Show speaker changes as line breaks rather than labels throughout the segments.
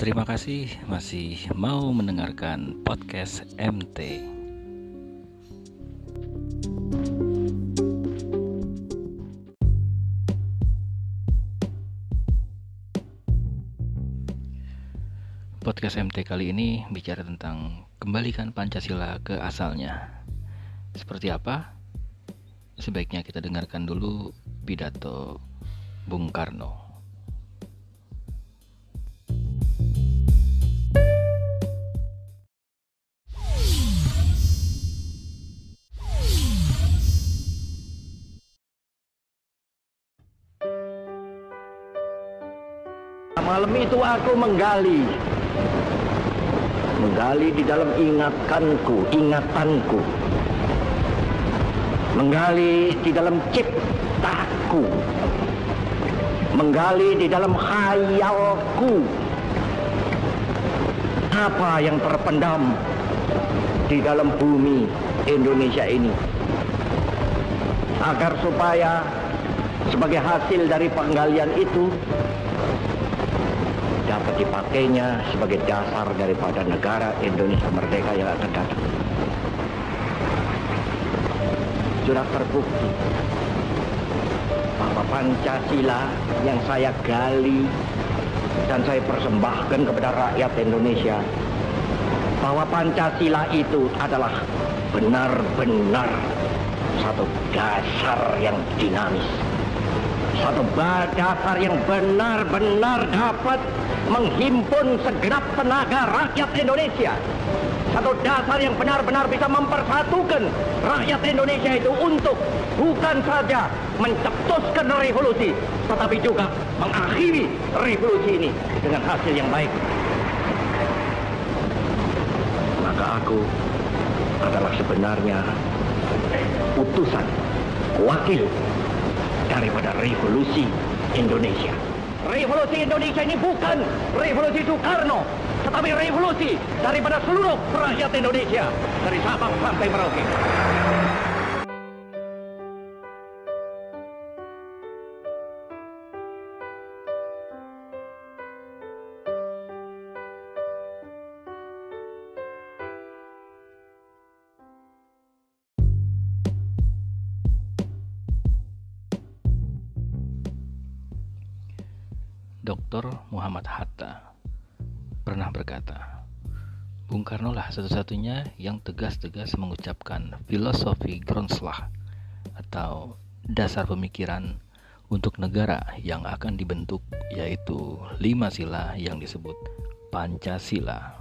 Terima kasih masih mau mendengarkan podcast MT. Podcast MT kali ini bicara tentang kembalikan Pancasila ke asalnya. Seperti apa? Sebaiknya kita dengarkan dulu pidato Bung Karno.
Malam itu aku menggali. Menggali di dalam ingatanku, ingatanku. Menggali di dalam ciptaku. Menggali di dalam hayalku Apa yang terpendam di dalam bumi Indonesia ini? Agar supaya sebagai hasil dari penggalian itu dapat dipakainya sebagai dasar daripada negara Indonesia merdeka yang akan datang. Sudah terbukti bahwa Pancasila yang saya gali dan saya persembahkan kepada rakyat Indonesia bahwa Pancasila itu adalah benar-benar satu dasar yang dinamis satu dasar yang benar-benar dapat menghimpun segenap tenaga rakyat Indonesia. Satu dasar yang benar-benar bisa mempersatukan rakyat Indonesia itu untuk bukan saja mencetuskan revolusi, tetapi juga mengakhiri revolusi ini dengan hasil yang baik. Maka aku adalah sebenarnya utusan, wakil daripada revolusi Indonesia. Revolusi Indonesia ini bukan revolusi Soekarno, tetapi revolusi daripada seluruh rakyat Indonesia dari Sabang sampai Merauke.
Dr. Muhammad Hatta pernah berkata, Bung Karno lah satu-satunya yang tegas-tegas mengucapkan filosofi Grundslag atau dasar pemikiran untuk negara yang akan dibentuk yaitu lima sila yang disebut Pancasila.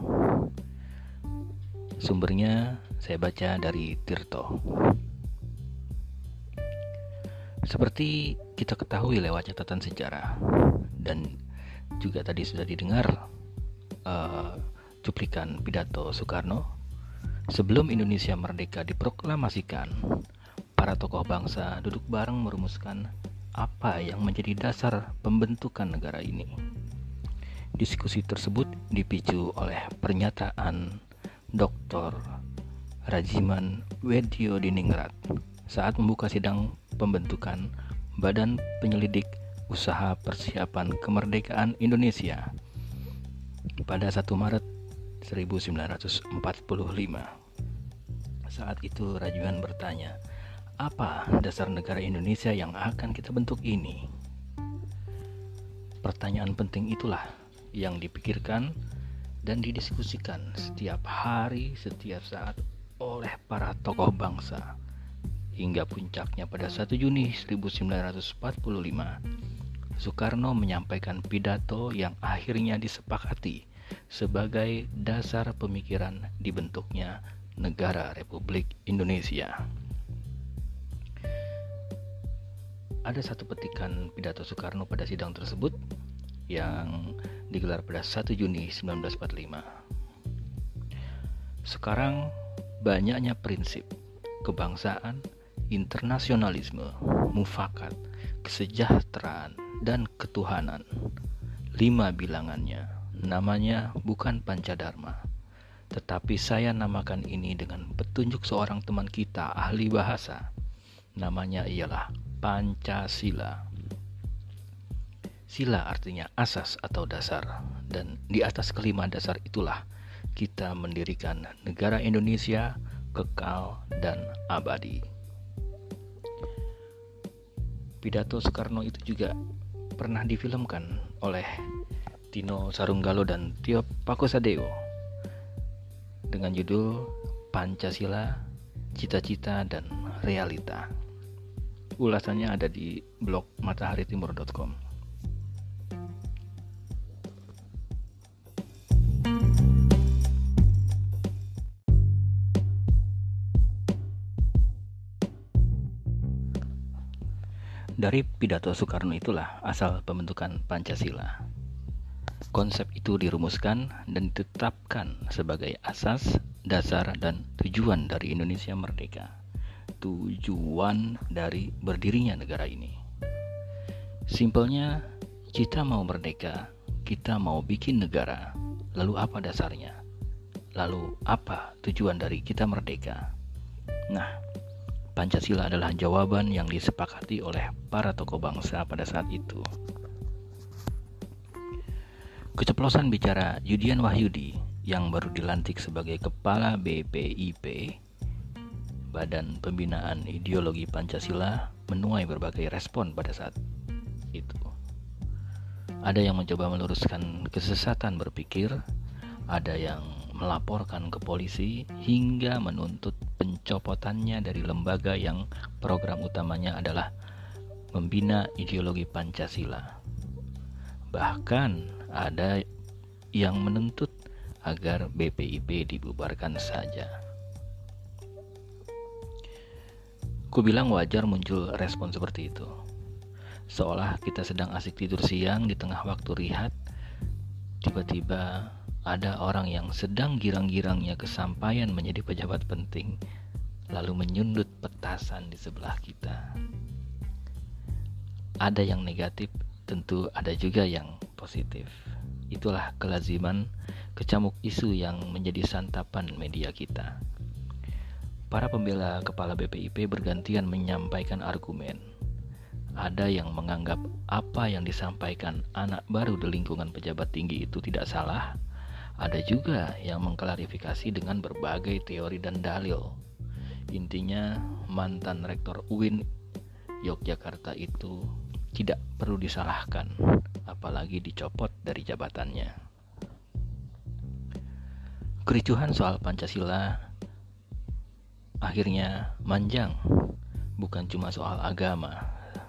Sumbernya saya baca dari Tirto. Seperti kita ketahui lewat catatan sejarah, dan juga tadi sudah didengar uh, cuplikan pidato Soekarno sebelum Indonesia merdeka diproklamasikan para tokoh bangsa duduk bareng merumuskan apa yang menjadi dasar pembentukan negara ini. Diskusi tersebut dipicu oleh pernyataan Dr. Rajiman Wedyo Diningrat saat membuka sidang pembentukan Badan Penyelidik usaha persiapan kemerdekaan Indonesia pada 1 Maret 1945. Saat itu Rajuan bertanya, apa dasar negara Indonesia yang akan kita bentuk ini? Pertanyaan penting itulah yang dipikirkan dan didiskusikan setiap hari, setiap saat oleh para tokoh bangsa hingga puncaknya pada 1 Juni 1945 Soekarno menyampaikan pidato yang akhirnya disepakati sebagai dasar pemikiran dibentuknya negara Republik Indonesia. Ada satu petikan pidato Soekarno pada sidang tersebut yang digelar pada 1 Juni 1945. Sekarang banyaknya prinsip kebangsaan, internasionalisme, mufakat, kesejahteraan, dan ketuhanan. Lima bilangannya, namanya bukan Pancadharma, tetapi saya namakan ini dengan petunjuk seorang teman kita ahli bahasa. Namanya ialah Pancasila. Sila artinya asas atau dasar dan di atas kelima dasar itulah kita mendirikan negara Indonesia kekal dan abadi. Pidato Soekarno itu juga pernah difilmkan oleh Tino Sarunggalo dan Tio Pakusadewo dengan judul Pancasila, Cita-Cita dan Realita. Ulasannya ada di blog mataharitimur.com. Dari pidato Soekarno itulah asal pembentukan Pancasila. Konsep itu dirumuskan dan ditetapkan sebagai asas, dasar, dan tujuan dari Indonesia merdeka. Tujuan dari berdirinya negara ini. Simpelnya, kita mau merdeka, kita mau bikin negara. Lalu apa dasarnya? Lalu apa tujuan dari kita merdeka? Nah, Pancasila adalah jawaban yang disepakati oleh para tokoh bangsa pada saat itu. Keceplosan bicara Yudian Wahyudi yang baru dilantik sebagai kepala BPIP, Badan Pembinaan Ideologi Pancasila, menuai berbagai respon pada saat itu. Ada yang mencoba meluruskan kesesatan berpikir, ada yang melaporkan ke polisi hingga menuntut pencopotannya dari lembaga yang program utamanya adalah membina ideologi Pancasila. Bahkan ada yang menuntut agar BPIP dibubarkan saja. Ku bilang wajar muncul respon seperti itu. Seolah kita sedang asik tidur siang di tengah waktu rihat, tiba-tiba ada orang yang sedang girang-girangnya kesampaian menjadi pejabat penting, lalu menyundut petasan di sebelah kita. Ada yang negatif, tentu ada juga yang positif. Itulah kelaziman kecamuk isu yang menjadi santapan media kita. Para pembela kepala BPIP bergantian menyampaikan argumen. Ada yang menganggap apa yang disampaikan anak baru di lingkungan pejabat tinggi itu tidak salah, ada juga yang mengklarifikasi dengan berbagai teori dan dalil. Intinya, mantan rektor UIN Yogyakarta itu tidak perlu disalahkan, apalagi dicopot dari jabatannya. Kericuhan soal Pancasila akhirnya manjang, bukan cuma soal agama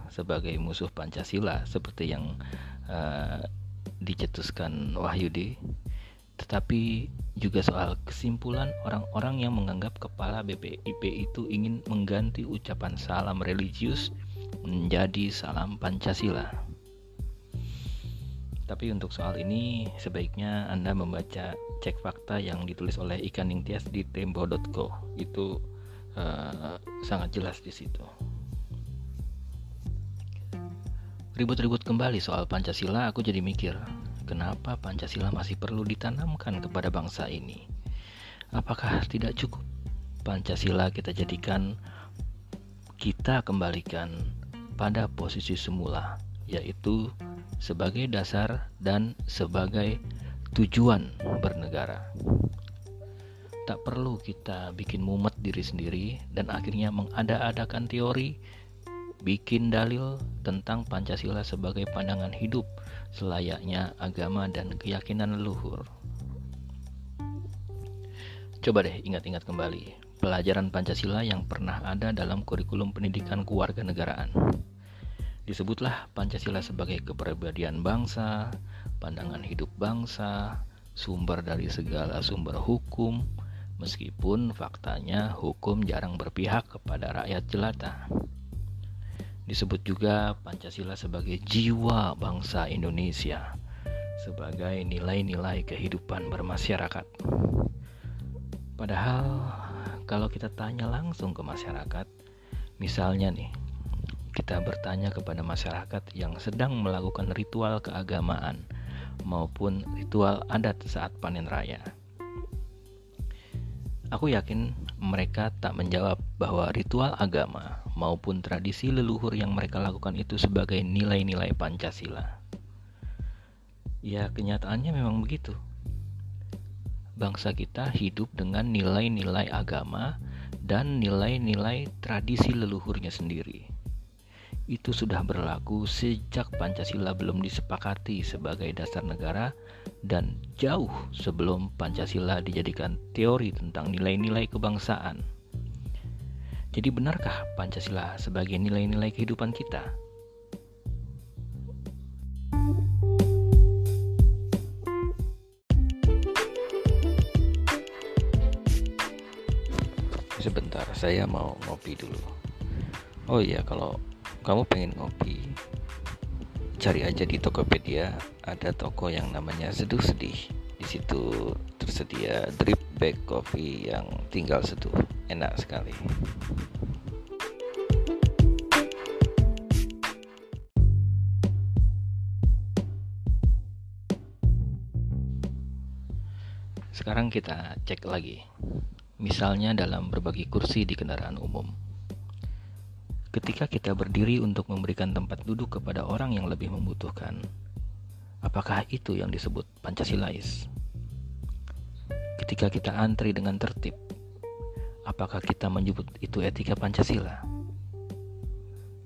sebagai musuh Pancasila seperti yang uh, dicetuskan Wahyudi tetapi juga soal kesimpulan orang-orang yang menganggap kepala BPIP itu ingin mengganti ucapan salam religius menjadi salam Pancasila. Tapi untuk soal ini sebaiknya Anda membaca cek fakta yang ditulis oleh Ikan Ningtyas di tempo.co. Itu uh, sangat jelas di situ. Ribut-ribut kembali soal Pancasila, aku jadi mikir, kenapa Pancasila masih perlu ditanamkan kepada bangsa ini? Apakah tidak cukup Pancasila kita jadikan kita kembalikan pada posisi semula, yaitu sebagai dasar dan sebagai tujuan bernegara. Tak perlu kita bikin mumet diri sendiri dan akhirnya mengada-adakan teori, bikin dalil tentang Pancasila sebagai pandangan hidup selayaknya agama dan keyakinan leluhur. Coba deh ingat-ingat kembali pelajaran Pancasila yang pernah ada dalam kurikulum pendidikan kewarganegaraan. Disebutlah Pancasila sebagai kepribadian bangsa, pandangan hidup bangsa, sumber dari segala sumber hukum, meskipun faktanya hukum jarang berpihak kepada rakyat jelata. Disebut juga Pancasila sebagai jiwa bangsa Indonesia, sebagai nilai-nilai kehidupan bermasyarakat. Padahal kalau kita tanya langsung ke masyarakat, misalnya nih, kita bertanya kepada masyarakat yang sedang melakukan ritual keagamaan maupun ritual adat saat panen raya. Aku yakin mereka tak menjawab bahwa ritual agama maupun tradisi leluhur yang mereka lakukan itu sebagai nilai-nilai Pancasila. Ya, kenyataannya memang begitu. Bangsa kita hidup dengan nilai-nilai agama dan nilai-nilai tradisi leluhurnya sendiri. Itu sudah berlaku sejak Pancasila belum disepakati sebagai dasar negara dan jauh sebelum Pancasila dijadikan teori tentang nilai-nilai kebangsaan. Jadi benarkah Pancasila sebagai nilai-nilai kehidupan kita? Sebentar, saya mau ngopi dulu. Oh iya, kalau kamu pengen ngopi, cari aja di Tokopedia ada toko yang namanya Seduh Sedih. Di situ tersedia drip bag coffee yang tinggal seduh. Enak sekali. Sekarang kita cek lagi misalnya dalam berbagi kursi di kendaraan umum. Ketika kita berdiri untuk memberikan tempat duduk kepada orang yang lebih membutuhkan, apakah itu yang disebut Pancasilais? Ketika kita antri dengan tertib, apakah kita menyebut itu etika Pancasila?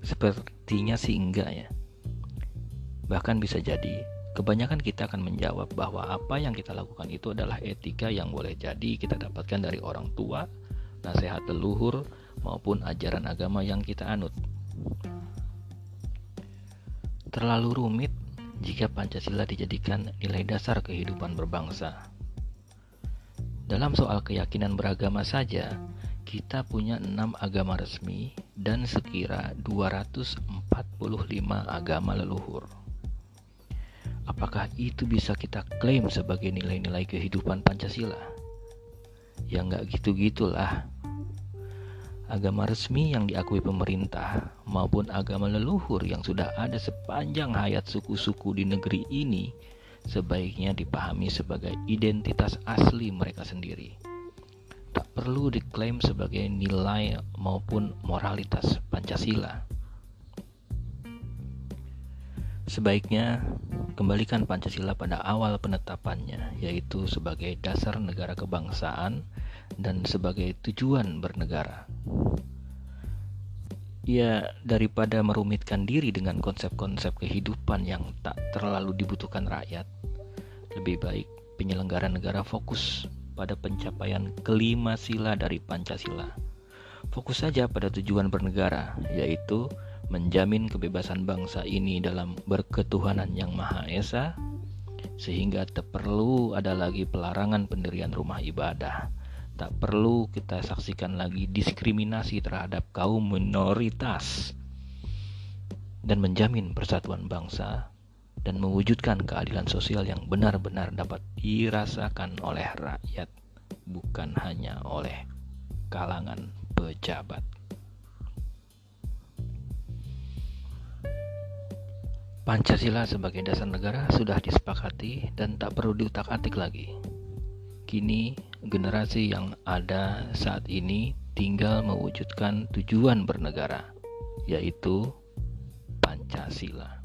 Sepertinya sih enggak ya. Bahkan bisa jadi Kebanyakan kita akan menjawab bahwa apa yang kita lakukan itu adalah etika yang boleh jadi kita dapatkan dari orang tua, nasihat leluhur, maupun ajaran agama yang kita anut. Terlalu rumit jika Pancasila dijadikan nilai dasar kehidupan berbangsa. Dalam soal keyakinan beragama saja, kita punya enam agama resmi dan sekira 245 agama leluhur. Apakah itu bisa kita klaim sebagai nilai-nilai kehidupan Pancasila? Ya nggak gitu-gitulah. Agama resmi yang diakui pemerintah maupun agama leluhur yang sudah ada sepanjang hayat suku-suku di negeri ini sebaiknya dipahami sebagai identitas asli mereka sendiri. Tak perlu diklaim sebagai nilai maupun moralitas Pancasila. Sebaiknya kembalikan Pancasila pada awal penetapannya, yaitu sebagai dasar negara kebangsaan dan sebagai tujuan bernegara. Ya, daripada merumitkan diri dengan konsep-konsep kehidupan yang tak terlalu dibutuhkan rakyat, lebih baik penyelenggara negara fokus pada pencapaian kelima sila dari Pancasila. Fokus saja pada tujuan bernegara, yaitu menjamin kebebasan bangsa ini dalam berketuhanan yang Maha Esa, sehingga tak perlu ada lagi pelarangan pendirian rumah ibadah. Tak perlu kita saksikan lagi diskriminasi terhadap kaum minoritas dan menjamin persatuan bangsa dan mewujudkan keadilan sosial yang benar-benar dapat dirasakan oleh rakyat, bukan hanya oleh kalangan pejabat. Pancasila sebagai dasar negara sudah disepakati dan tak perlu diutak-atik lagi. Kini, generasi yang ada saat ini tinggal mewujudkan tujuan bernegara, yaitu Pancasila.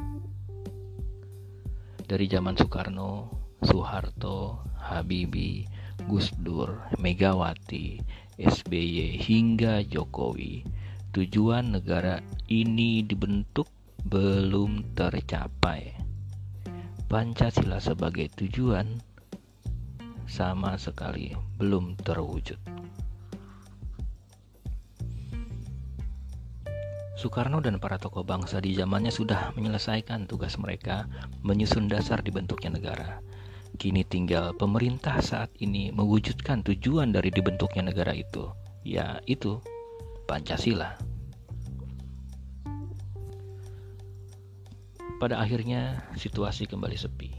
Dari zaman Soekarno, Soeharto, Habibie, Gus Dur, Megawati, SBY hingga Jokowi, tujuan negara ini dibentuk belum tercapai. Pancasila sebagai tujuan sama sekali belum terwujud. Soekarno dan para tokoh bangsa di zamannya sudah menyelesaikan tugas mereka menyusun dasar dibentuknya negara. Kini tinggal pemerintah saat ini mewujudkan tujuan dari dibentuknya negara itu, yaitu Pancasila. Pada akhirnya situasi kembali sepi.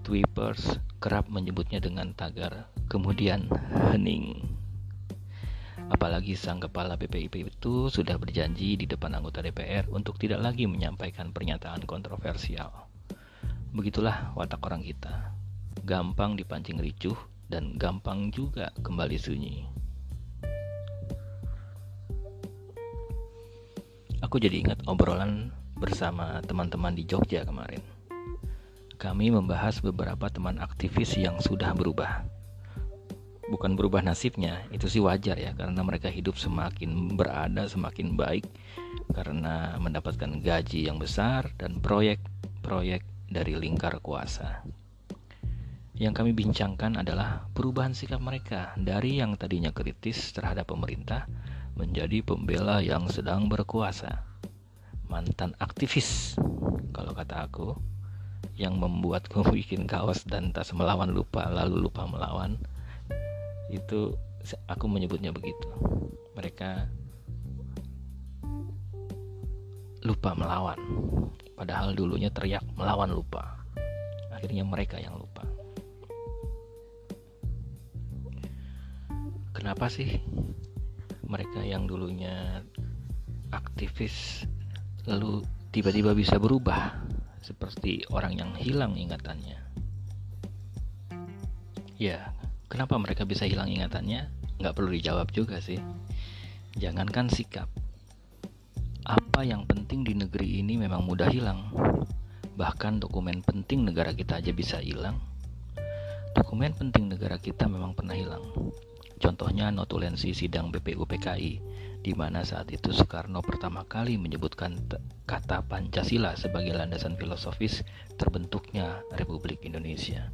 Tweepers kerap menyebutnya dengan tagar kemudian hening. Apalagi sang kepala BPIP itu sudah berjanji di depan anggota DPR untuk tidak lagi menyampaikan pernyataan kontroversial. Begitulah watak orang kita. Gampang dipancing ricuh dan gampang juga kembali sunyi. Aku jadi ingat obrolan bersama teman-teman di Jogja kemarin. Kami membahas beberapa teman aktivis yang sudah berubah. Bukan berubah nasibnya, itu sih wajar ya, karena mereka hidup semakin berada, semakin baik, karena mendapatkan gaji yang besar dan proyek-proyek dari lingkar kuasa. Yang kami bincangkan adalah perubahan sikap mereka dari yang tadinya kritis terhadap pemerintah menjadi pembela yang sedang berkuasa. Mantan aktivis, kalau kata aku, yang membuatku bikin kaos dan tas melawan lupa lalu lupa melawan. Itu aku menyebutnya begitu. Mereka lupa melawan. Padahal dulunya teriak melawan lupa. Akhirnya mereka yang lupa. Kenapa sih mereka yang dulunya aktivis lalu tiba-tiba bisa berubah seperti orang yang hilang ingatannya? Ya, kenapa mereka bisa hilang ingatannya? Nggak perlu dijawab juga sih. Jangankan sikap. Apa yang penting di negeri ini memang mudah hilang. Bahkan dokumen penting negara kita aja bisa hilang. Dokumen penting negara kita memang pernah hilang. Contohnya notulensi sidang BPUPKI, di mana saat itu Soekarno pertama kali menyebutkan kata Pancasila sebagai landasan filosofis terbentuknya Republik Indonesia.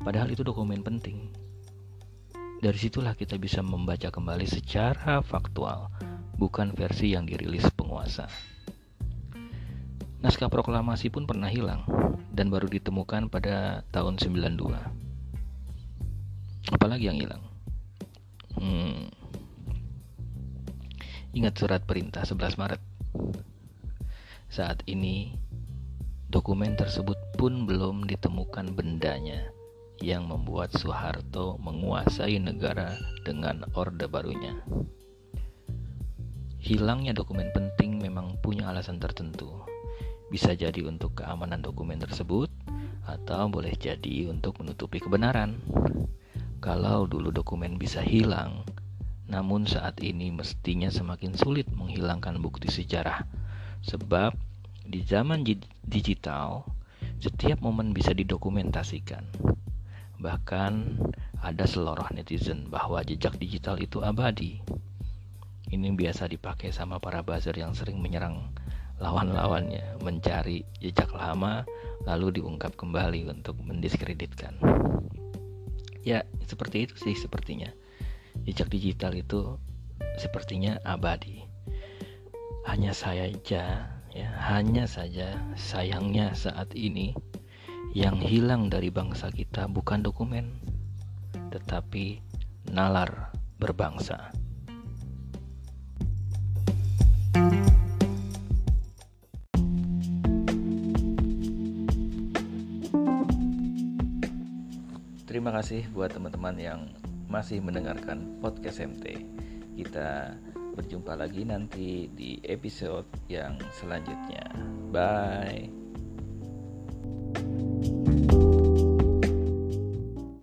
Padahal itu dokumen penting. Dari situlah kita bisa membaca kembali secara faktual, bukan versi yang dirilis penguasa. Naskah proklamasi pun pernah hilang dan baru ditemukan pada tahun 92 apalagi yang hilang ingat surat perintah 11 Maret saat ini dokumen tersebut pun belum ditemukan bendanya yang membuat Soeharto menguasai negara dengan orde barunya. Hilangnya dokumen penting memang punya alasan tertentu. Bisa jadi untuk keamanan dokumen tersebut atau boleh jadi untuk menutupi kebenaran. Kalau dulu dokumen bisa hilang, namun saat ini mestinya semakin sulit menghilangkan bukti sejarah. Sebab di zaman digital, setiap momen bisa didokumentasikan. Bahkan ada seloroh netizen bahwa jejak digital itu abadi. Ini biasa dipakai sama para buzzer yang sering menyerang lawan-lawannya, mencari jejak lama lalu diungkap kembali untuk mendiskreditkan. Ya, seperti itu sih sepertinya. Jejak digital itu sepertinya abadi. Hanya saya aja, ya, hanya saja sayangnya saat ini yang hilang dari bangsa kita bukan dokumen, tetapi nalar berbangsa. Terima kasih buat teman-teman yang masih mendengarkan podcast MT. Kita berjumpa lagi nanti di episode yang selanjutnya. Bye.